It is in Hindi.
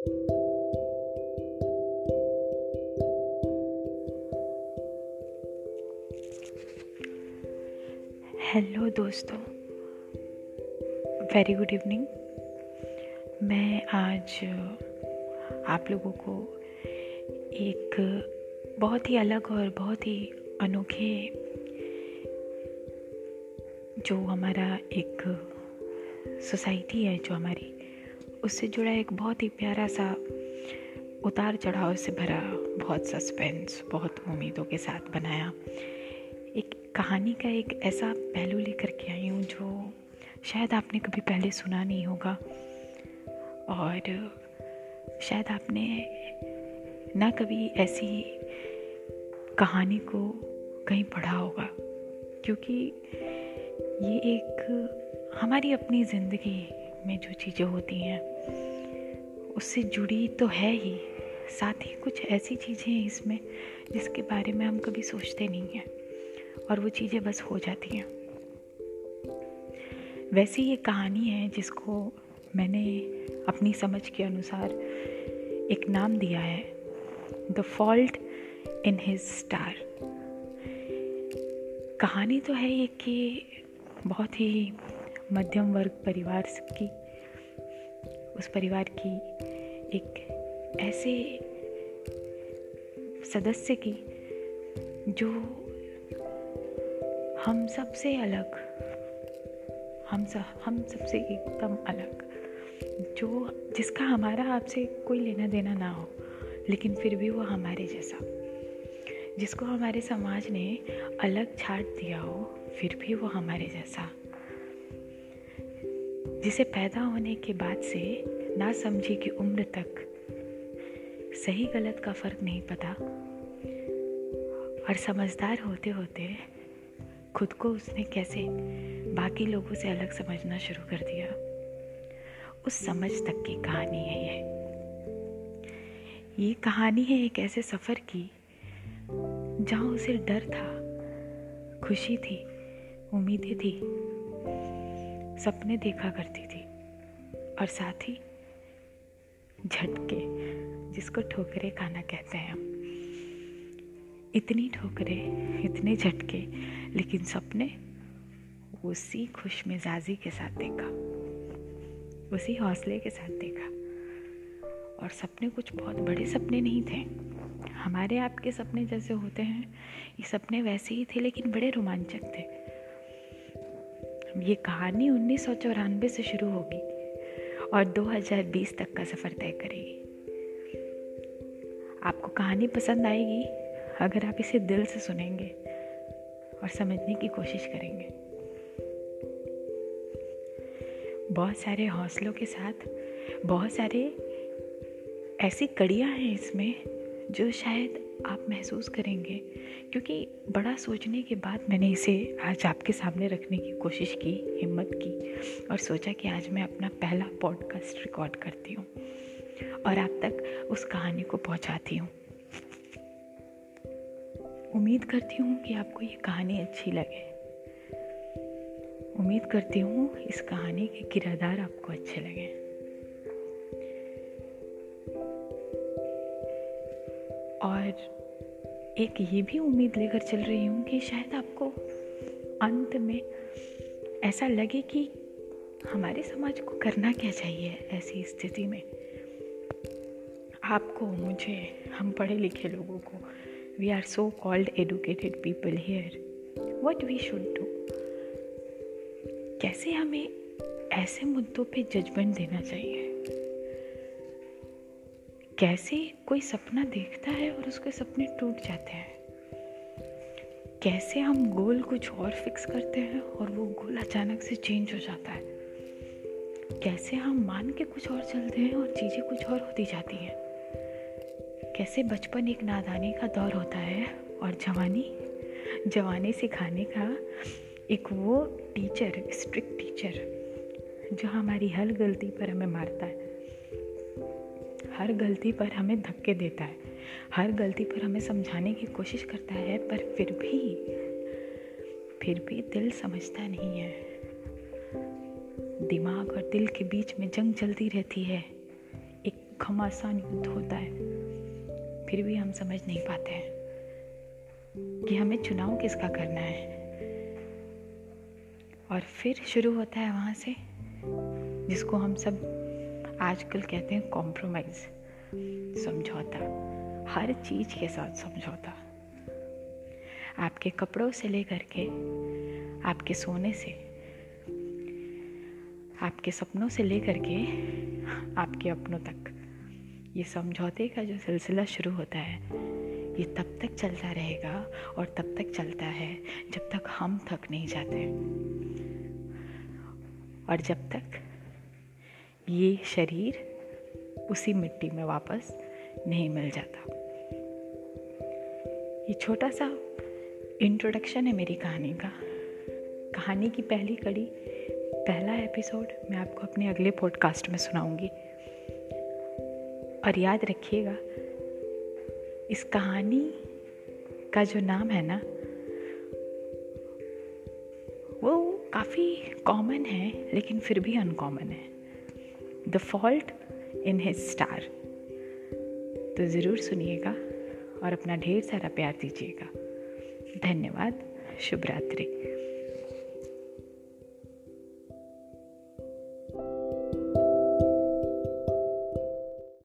हेलो दोस्तों. वेरी गुड इवनिंग मैं आज आप लोगों को एक बहुत ही अलग और बहुत ही अनोखे जो हमारा एक सोसाइटी है, जो हमारी उससे जुड़ा एक बहुत ही प्यारा सा उतार चढ़ाव से भरा बहुत सस्पेंस बहुत उम्मीदों के साथ बनाया। एक कहानी का एक ऐसा पहलू लेकर के आई हूँ जो शायद आपने कभी पहले सुना नहीं होगा। और शायद आपने ना कभी ऐसी कहानी को कहीं पढ़ा होगा, क्योंकि ये एक हमारी अपनी ज़िंदगी में जो चीज़ें होती हैं उससे जुड़ी तो है ही। साथ ही कुछ ऐसी चीज़ें हैं इसमें जिसके बारे में हम कभी सोचते नहीं हैं और वो चीज़ें बस हो जाती हैं। वैसी ये कहानी है जिसको मैंने अपनी समझ के अनुसार एक नाम दिया है the fault in his star कहानी तो है ये कि बहुत ही मध्यम वर्ग परिवार की उस परिवार की एक ऐसे सदस्य की जो हम सबसे अलग, हम सब हम सबसे एकदम अलग, जो जिसका हमारा आपसे कोई लेना देना ना हो, लेकिन फिर भी वो हमारे जैसा। जिसको हमारे समाज ने अलग छाट दिया हो, फिर भी वो हमारे जैसा। जिसे पैदा होने के बाद से ना समझी की उम्र तक सही गलत का फ़र्क नहीं पता। और समझदार होते होते खुद को उसने कैसे बाकी लोगों से अलग समझना शुरू कर दिया। उस समझ तक की कहानी है ये। ये कहानी है एक ऐसे सफ़र की, जहाँ उसे डर था, खुशी थी, उम्मीदें थी, सपने देखा करती थी, और साथ ही झटके, जिसको ठोकरे खाना कहते हैं हम। इतनी ठोकरे, इतने झटके, लेकिन सपने उसी खुश मिजाजी के साथ देखा। उसी हौसले के साथ देखा। और सपने कुछ बहुत बड़े सपने नहीं थे। हमारे आपके सपने जैसे होते हैं। ये सपने वैसे ही थे, लेकिन बड़े रोमांचक थे। ये कहानी उन्नीस सौ चौरानवे से शुरू होगी। और 2020 तक का सफ़र तय करेगी। आपको कहानी पसंद आएगी, अगर आप इसे दिल से सुनेंगे और समझने की कोशिश करेंगे। बहुत सारे हौसलों के साथ, बहुत सारे ऐसी कड़ियाँ हैं इसमें जो शायद आप महसूस करेंगे? क्योंकि बड़ा सोचने के बाद मैंने इसे आज आपके सामने रखने की कोशिश की, हिम्मत की और सोचा कि आज मैं अपना पहला पॉडकास्ट रिकॉर्ड करती हूँ और आप तक उस कहानी को पहुँचाती हूँ। उम्मीद करती हूँ कि आपको ये कहानी अच्छी लगे। उम्मीद करती हूँ इस कहानी के किरदार आपको अच्छे लगे। और एक ये भी उम्मीद लेकर चल रही हूँ कि शायद आपको अंत में ऐसा लगे कि हमारे समाज को करना क्या चाहिए ऐसी स्थिति में। आपको, मुझे, हम पढ़े लिखे लोगों को we are so called educated people here. What we should do कैसे हमें ऐसे मुद्दों पे जजमेंट देना चाहिए? कैसे कोई सपना देखता है और उसके सपने टूट जाते हैं? कैसे हम गोल कुछ और फिक्स करते हैं और वो गोल अचानक से चेंज हो जाता है? कैसे हम मान के कुछ और चलते हैं और चीज़ें कुछ और होती जाती हैं? कैसे बचपन एक नादानी का दौर होता है और जवानी जवानी सिखाने का एक वो टीचर स्ट्रिक्ट टीचर जो हमारी हर गलती पर हमें मारता है। हर गलती पर हमें धक्के देता है। हर गलती पर हमें समझाने की कोशिश करता है, पर फिर भी फिर भी दिल समझता नहीं है। दिमाग और दिल के बीच में जंग चलती रहती है। एक घमासान युद्ध होता है। फिर भी हम समझ नहीं पाते हैं कि हमें चुनाव किसका करना है। और फिर शुरू होता है वहाँ से, जिसको हम सब आजकल कहते हैं कॉम्प्रोमाइज़ समझौता। हर चीज़ के साथ समझौता। आपके कपड़ों से लेकर के, आपके सोने से, आपके सपनों से लेकर के, आपके अपनों तक। ये समझौते का जो सिलसिला शुरू होता है, ये तब तक चलता रहेगा और तब तक चलता है जब तक हम थक नहीं जाते। और जब तक ये शरीर उसी मिट्टी में वापस नहीं मिल जाता। ये छोटा सा इंट्रोडक्शन है मेरी कहानी का। कहानी की पहली कड़ी, पहला एपिसोड मैं आपको अपने अगले पॉडकास्ट में सुनाऊँगी। और याद रखिएगा, इस कहानी का जो नाम है ना, वो काफ़ी कॉमन है, लेकिन फिर भी अनकॉमन है। The fault in his star तो ज़रूर सुनिएगा और अपना ढेर सारा प्यार दीजिएगा। धन्यवाद। शुभ रात्रि।